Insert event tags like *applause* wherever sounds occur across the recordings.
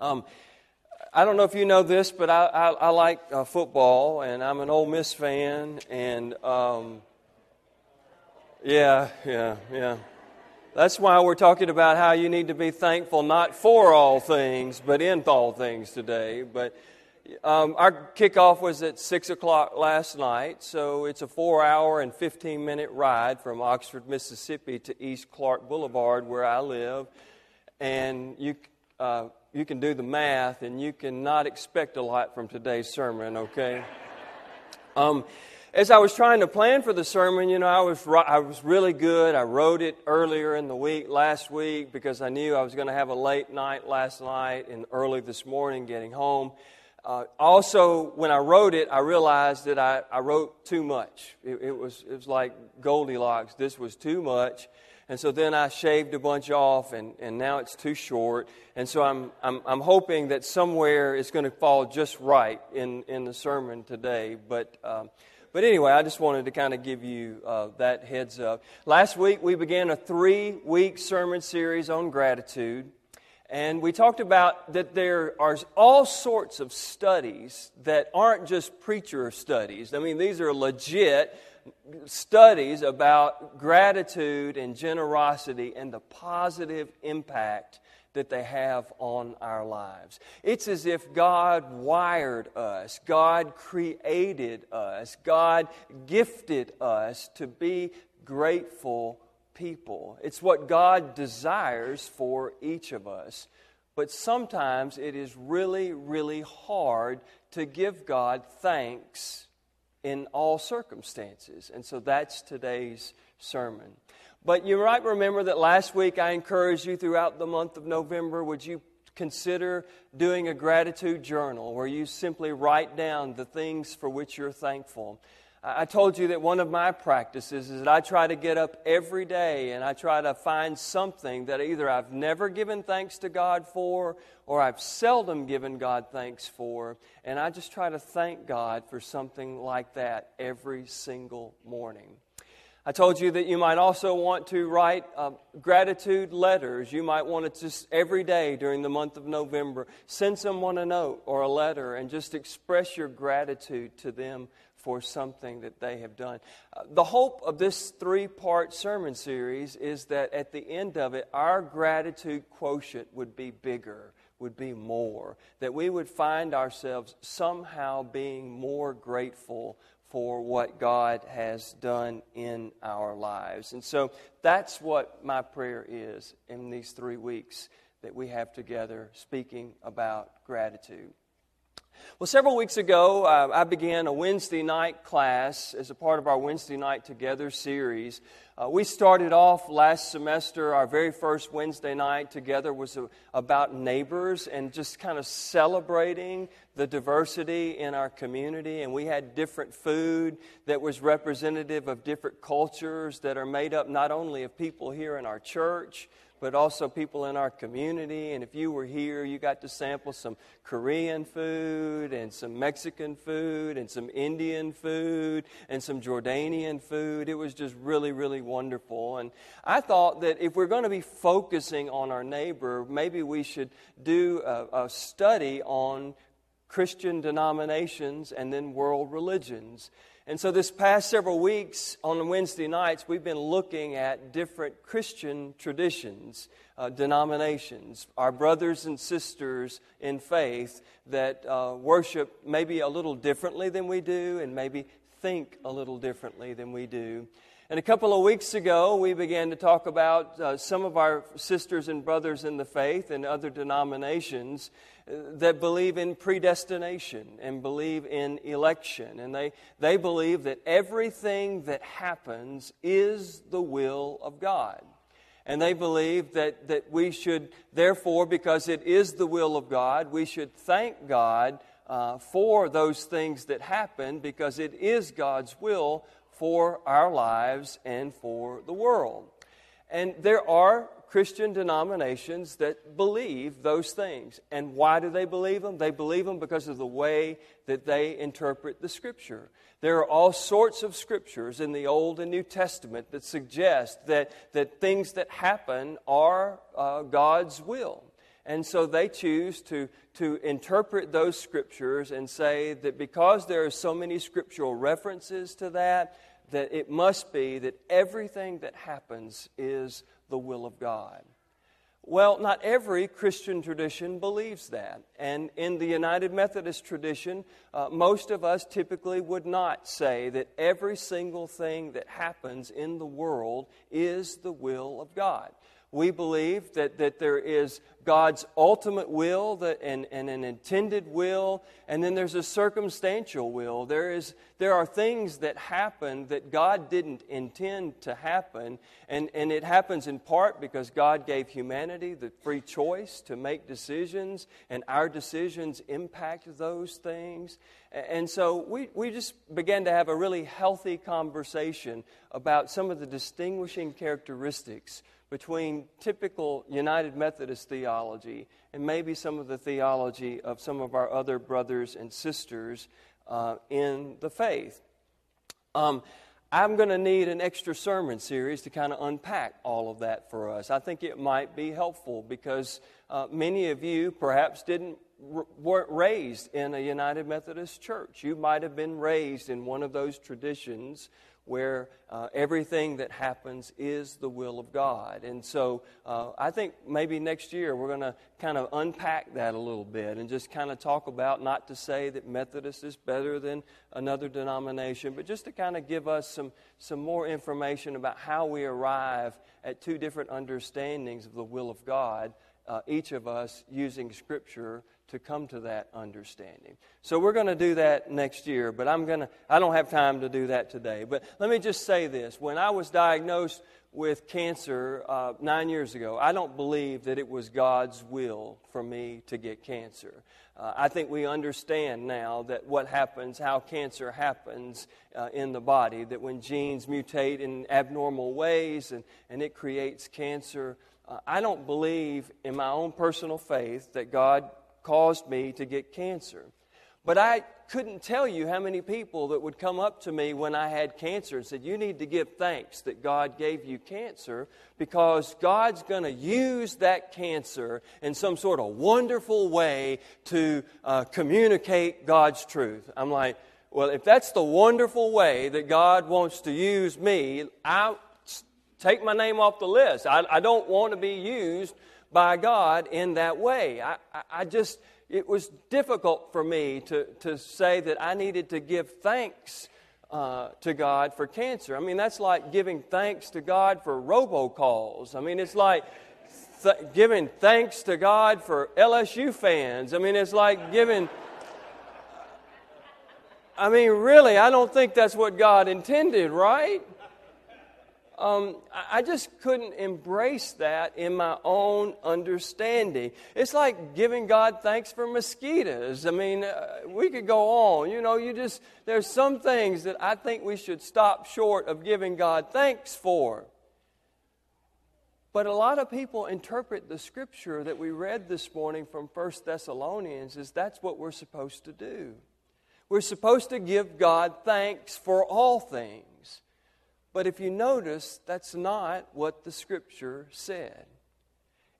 Um, I don't know if you know this, but I, I, I like uh, football, and I'm an Ole Miss fan, and um, yeah, yeah, yeah. That's why we're talking about how you need to be thankful not for all things, but in all things today. But um, our kickoff was at 6 o'clock last night, so it's a four hour and 15 minute ride from Oxford, Mississippi to East Clark Boulevard, where I live. And you, uh, you can do the math, and you cannot expect a lot from today's sermon, okay? Um, as I was trying to plan for the sermon, you know, I was, I was really good. I wrote it earlier in the week, last week, because I knew I was going to have a late night last night and early this morning getting home. Uh, also, when I wrote it, I realized that I, I wrote too much. It, it, was, it was like Goldilocks. This was too much. And so then I shaved a bunch off, and, and now it's too short. And so I'm, I'm, I'm hoping that somewhere it's going to fall just right in, in the sermon today. But, um, but anyway, I just wanted to kind of give you uh, that heads up. Last week, we began a three week sermon series on gratitude. And we talked about that there are all sorts of studies that aren't just preacher studies. I mean, these are legit studies about gratitude and generosity and the positive impact that they have on our lives. It's as if God wired us, God created us, God gifted us to be grateful people. It's what God desires for each of us. But sometimes it is really, really hard to give God thanks in all circumstances. And so that's today's sermon. But you might remember that last week I encouraged you throughout the month of November, would you consider doing a gratitude journal where you simply write down the things for which you're thankful? I told you that one of my practices is that I try to get up every day and I try to find something that either I've never given thanks to God for or I've seldom given God thanks for. And I just try to thank God for something like that every single morning. I told you that you might also want to write uh, gratitude letters. You might want to just every day during the month of November send someone a note or a letter and just express your gratitude to them for something that they have done. Uh, the hope of this three part sermon series is that at the end of it, our gratitude quotient would be bigger, would be more, that we would find ourselves somehow being more grateful for what God has done in our lives. And so that's what my prayer is in these three weeks that we have together speaking about gratitude. Well, several weeks ago, uh, I began a Wednesday night class as a part of our Wednesday Night Together series. Uh, we started off last semester, our very first Wednesday night together was a, about neighbors and just kind of celebrating the diversity in our community. And we had different food that was representative of different cultures that are made up not only of people here in our church, but also people in our community. And if you were here, you got to sample some Korean food and some Mexican food and some Indian food and some Jordanian food. It was just really, really wonderful. And I thought that if we're going to be focusing on our neighbor, maybe we should do a, a study on Christian denominations and then world religions. And so, this past several weeks on Wednesday nights, we've been looking at different Christian traditions, uh, denominations, our brothers and sisters in faith that uh, worship maybe a little differently than we do and maybe think a little differently than we do. And a couple of weeks ago, we began to talk about uh, some of our sisters and brothers in the faith and other denominations that believe in predestination and believe in election. And they, they believe that everything that happens is the will of God. And they believe that, that we should, therefore, because it is the will of God, we should thank God uh, for those things that happen because it is God's will for our lives and for the world. And there are Christian denominations that believe those things. And why do they believe them? They believe them because of the way that they interpret the Scripture. There are all sorts of scriptures in the Old and New Testament that suggest that, that things that happen are uh, God's will. And so they choose to, to interpret those scriptures and say that because there are so many scriptural references to that, that it must be that everything that happens is the will of God. Well, not every Christian tradition believes that. And in the United Methodist tradition, uh, most of us typically would not say that every single thing that happens in the world is the will of God. We believe that, that there is God's ultimate will that, and, and an intended will, and then there's a circumstantial will. There, is, there are things that happen that God didn't intend to happen, and, and it happens in part because God gave humanity the free choice to make decisions, and our decisions impact those things. And so we, we just began to have a really healthy conversation about some of the distinguishing characteristics between typical United Methodist theology and maybe some of the theology of some of our other brothers and sisters uh, in the faith. Um, I'm going to need an extra sermon series to kind of unpack all of that for us. I think it might be helpful because uh, many of you perhaps didn't weren't raised in a United Methodist church. You might have been raised in one of those traditions where uh, everything that happens is the will of God. And so uh, I think maybe next year we're going to kind of unpack that a little bit and just kind of talk about not to say that Methodist is better than another denomination, but just to kind of give us some, some more information about how we arrive at two different understandings of the will of God, uh, each of us using Scripture to come to that understanding. So we're going to do that next year, but I'm going to I don't have time to do that today. But let me just say this. When I was diagnosed with cancer uh, nine years ago, I don't believe that it was God's will for me to get cancer. Uh, I think we understand now that what happens, how cancer happens uh, in the body, that when genes mutate in abnormal ways and, and it creates cancer. Uh, I don't believe in my own personal faith that God caused me to get cancer. But I couldn't tell you how many people that would come up to me when I had cancer and said, You need to give thanks that God gave you cancer because God's going to use that cancer in some sort of wonderful way to uh, communicate God's truth. I'm like, Well, if that's the wonderful way that God wants to use me, I take my name off the list. I, I don't want to be used by God in that way. I, I, just, it was difficult for me to, to say that I needed to give thanks uh, to God for cancer. I mean, that's like giving thanks to God for robocalls. I mean, it's like th- giving thanks to God for LSU fans. I mean, it's like giving. I mean, really, I don't think that's what God intended, right? Um, I just couldn't embrace that in my own understanding. It's like giving God thanks for mosquitoes. I mean, uh, we could go on. You know, you just, there's some things that I think we should stop short of giving God thanks for. But a lot of people interpret the scripture that we read this morning from 1 Thessalonians as that's what we're supposed to do. We're supposed to give God thanks for all things. But if you notice, that's not what the scripture said.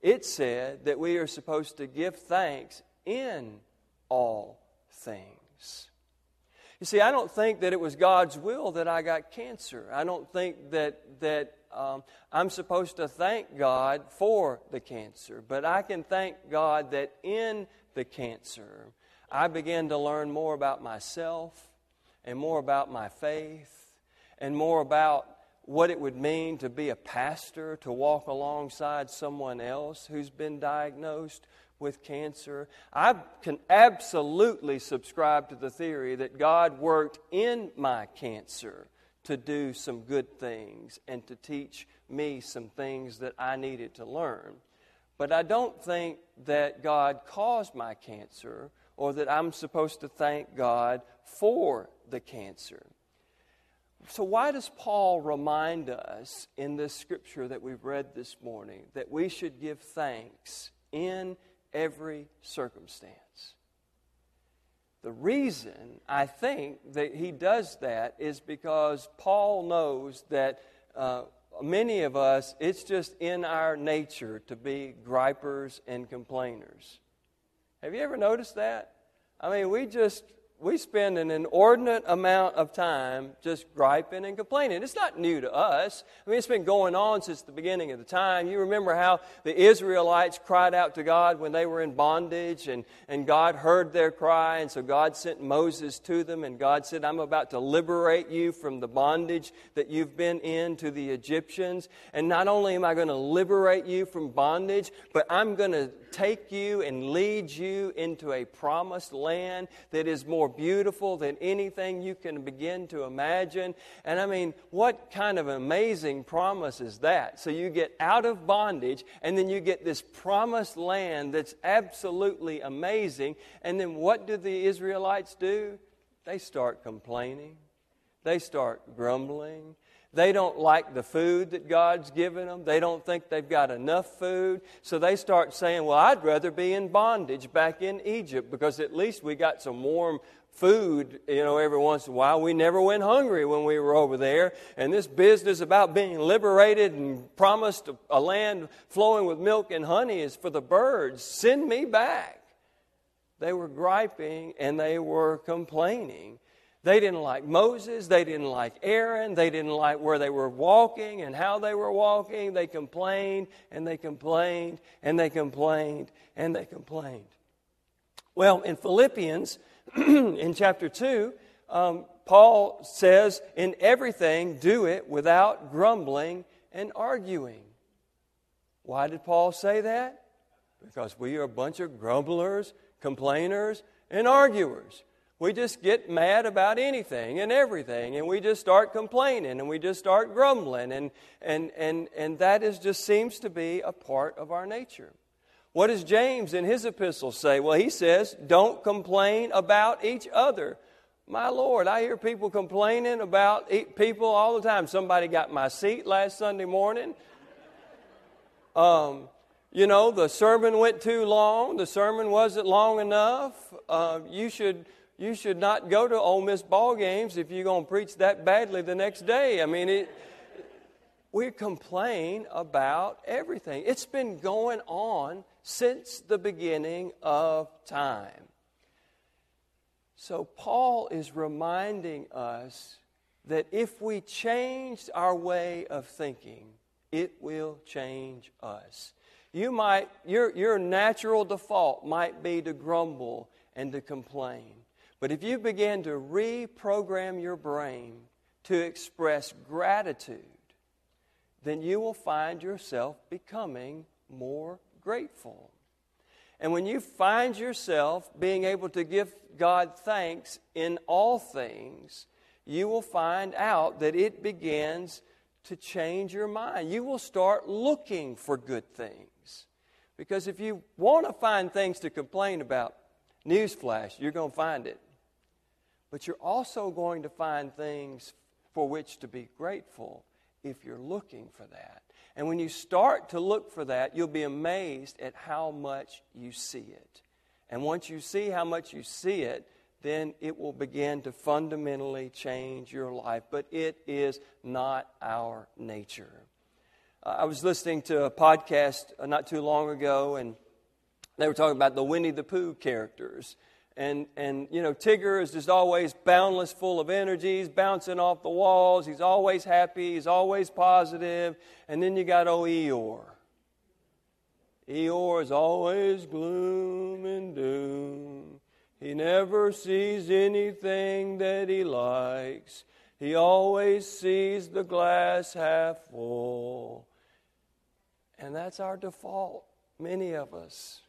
It said that we are supposed to give thanks in all things. You see, I don't think that it was God's will that I got cancer. I don't think that, that um, I'm supposed to thank God for the cancer. But I can thank God that in the cancer, I began to learn more about myself and more about my faith and more about what it would mean to be a pastor, to walk alongside someone else who's been diagnosed with cancer. I can absolutely subscribe to the theory that God worked in my cancer to do some good things and to teach me some things that I needed to learn. But I don't think that God caused my cancer or that I'm supposed to thank God for the cancer. So, why does Paul remind us in this scripture that we've read this morning that we should give thanks in every circumstance? The reason I think that he does that is because Paul knows that uh, many of us, it's just in our nature to be gripers and complainers. Have you ever noticed that? I mean, we just we spend an inordinate amount of time just griping and complaining. It's not new to us. I mean, it's been going on since the beginning of the time. You remember how the Israelites cried out to God when they were in bondage, and, and God heard their cry, and so God sent Moses to them, and God said, I'm about to liberate you from the bondage that you've been in to the Egyptians. And not only am I going to liberate you from bondage, but I'm going to take you and lead you into a promised land that is more beautiful than anything you can begin to imagine. And I mean, what kind of amazing promise is that? So you get out of bondage, and then you get this promised land that's absolutely amazing. And then what do the Israelites do? They start complaining, they start grumbling. They don't like the food that God's given them. They don't think they've got enough food. So they start saying, Well, I'd rather be in bondage back in Egypt because at least we got some warm food, you know, every once in a while. We never went hungry when we were over there. And this business about being liberated and promised a land flowing with milk and honey is for the birds. Send me back. They were griping and they were complaining. They didn't like Moses. They didn't like Aaron. They didn't like where they were walking and how they were walking. They complained and they complained and they complained and they complained. Well, in Philippians, *clears throat* in chapter 2, um, Paul says, In everything, do it without grumbling and arguing. Why did Paul say that? Because we are a bunch of grumblers, complainers, and arguers. We just get mad about anything and everything, and we just start complaining and we just start grumbling, and, and, and, and that is, just seems to be a part of our nature. What does James in his epistle say? Well, he says, don't complain about each other. My Lord, I hear people complaining about people all the time. Somebody got my seat last Sunday morning. Um, you know, the sermon went too long. The sermon wasn't long enough. Uh, you should you should not go to Ole Miss ball games if you're going to preach that badly the next day. I mean, it, we complain about everything. It's been going on since the beginning of time. So, Paul is reminding us that if we change our way of thinking, it will change us. You might, your, your natural default might be to grumble and to complain. But if you begin to reprogram your brain to express gratitude, then you will find yourself becoming more grateful. And when you find yourself being able to give God thanks in all things, you will find out that it begins to change your mind. You will start looking for good things. Because if you want to find things to complain about, newsflash, you're going to find it. But you're also going to find things for which to be grateful if you're looking for that. And when you start to look for that, you'll be amazed at how much you see it. And once you see how much you see it, then it will begin to fundamentally change your life. But it is not our nature. Uh, I was listening to a podcast uh, not too long ago, and they were talking about the Winnie the Pooh characters. And, and, you know, Tigger is just always boundless, full of energy. He's bouncing off the walls. He's always happy. He's always positive. And then you got old Eeyore. Eeyore is always gloom and doom. He never sees anything that he likes. He always sees the glass half full. And that's our default, many of us.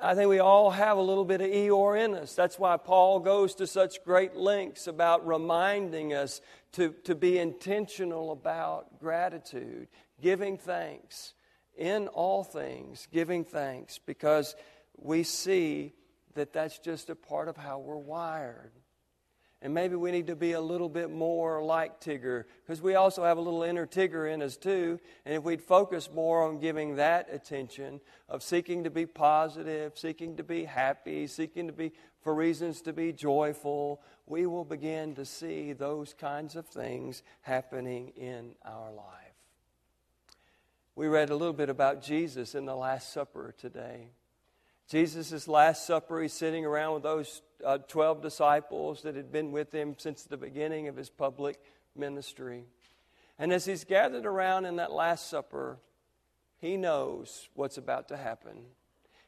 I think we all have a little bit of Eeyore in us. That's why Paul goes to such great lengths about reminding us to, to be intentional about gratitude, giving thanks in all things, giving thanks, because we see that that's just a part of how we're wired. And maybe we need to be a little bit more like Tigger because we also have a little inner Tigger in us too. And if we'd focus more on giving that attention of seeking to be positive, seeking to be happy, seeking to be for reasons to be joyful, we will begin to see those kinds of things happening in our life. We read a little bit about Jesus in the Last Supper today. Jesus' Last Supper, he's sitting around with those uh, 12 disciples that had been with him since the beginning of his public ministry. And as he's gathered around in that Last Supper, he knows what's about to happen.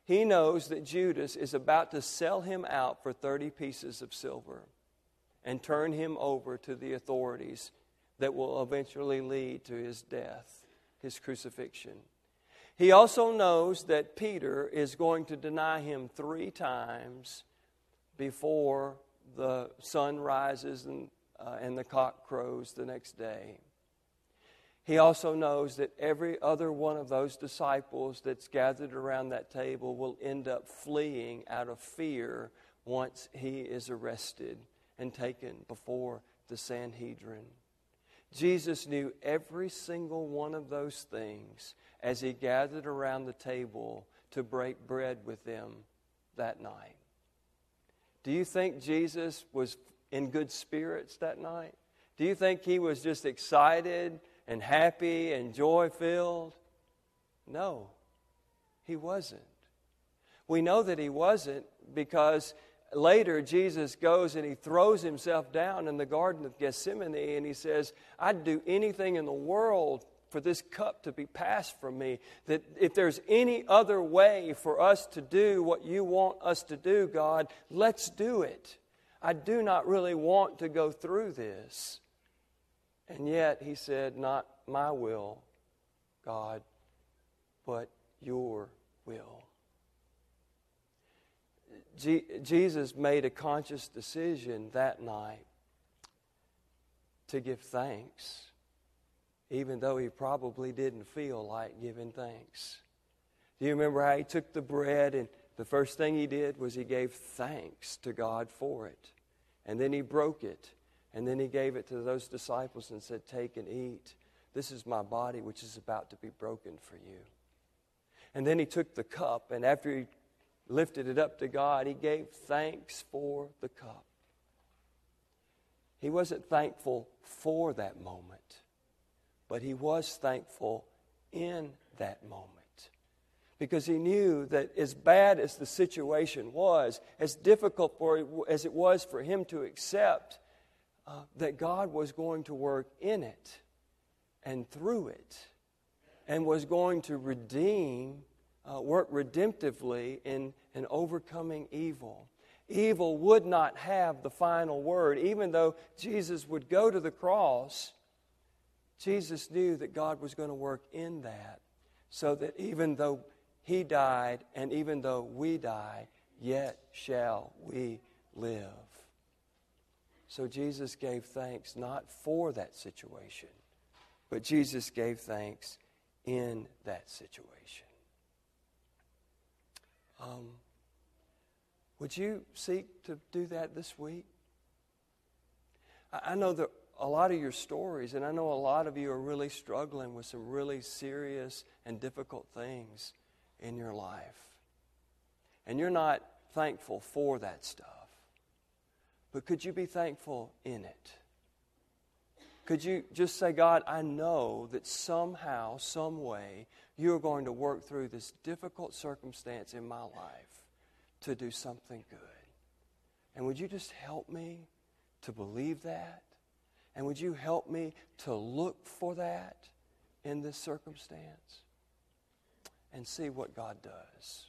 He knows that Judas is about to sell him out for 30 pieces of silver and turn him over to the authorities that will eventually lead to his death his crucifixion. He also knows that Peter is going to deny him three times before the sun rises and, uh, and the cock crows the next day. He also knows that every other one of those disciples that's gathered around that table will end up fleeing out of fear once he is arrested and taken before the Sanhedrin. Jesus knew every single one of those things as he gathered around the table to break bread with them that night. Do you think Jesus was in good spirits that night? Do you think he was just excited and happy and joy filled? No, he wasn't. We know that he wasn't because later, Jesus goes and he throws himself down in the Garden of Gethsemane and he says, I'd do anything in the world for this cup to be passed from me. That if there's any other way for us to do what you want us to do, God, let's do it. I do not really want to go through this. And yet, he said, Not my will, God, but your will. Jesus made a conscious decision that night to give thanks, even though he probably didn't feel like giving thanks. Do you remember how he took the bread and the first thing he did was he gave thanks to God for it? And then he broke it. And then he gave it to those disciples and said, Take and eat. This is my body, which is about to be broken for you. And then he took the cup, and after he lifted it up to God, he gave thanks for the cup. He wasn't thankful for that moment, but he was thankful in that moment. Because he knew that as bad as the situation was, as difficult for, as it was for him to accept, uh, that God was going to work in it and through it and was going to redeem uh, work redemptively in, in overcoming evil. Evil would not have the final word. Even though Jesus would go to the cross, Jesus knew that God was going to work in that so that even though he died and even though we die, yet shall we live. So Jesus gave thanks not for that situation, but Jesus gave thanks in that situation. Um, would you seek to do that this week? I, I know that a lot of your stories, and I know a lot of you are really struggling with some really serious and difficult things in your life. And you're not thankful for that stuff. But could you be thankful in it? Could you just say, God, I know that somehow, some way, you are going to work through this difficult circumstance in my life to do something good. And would you just help me to believe that? And would you help me to look for that in this circumstance? And see what God does.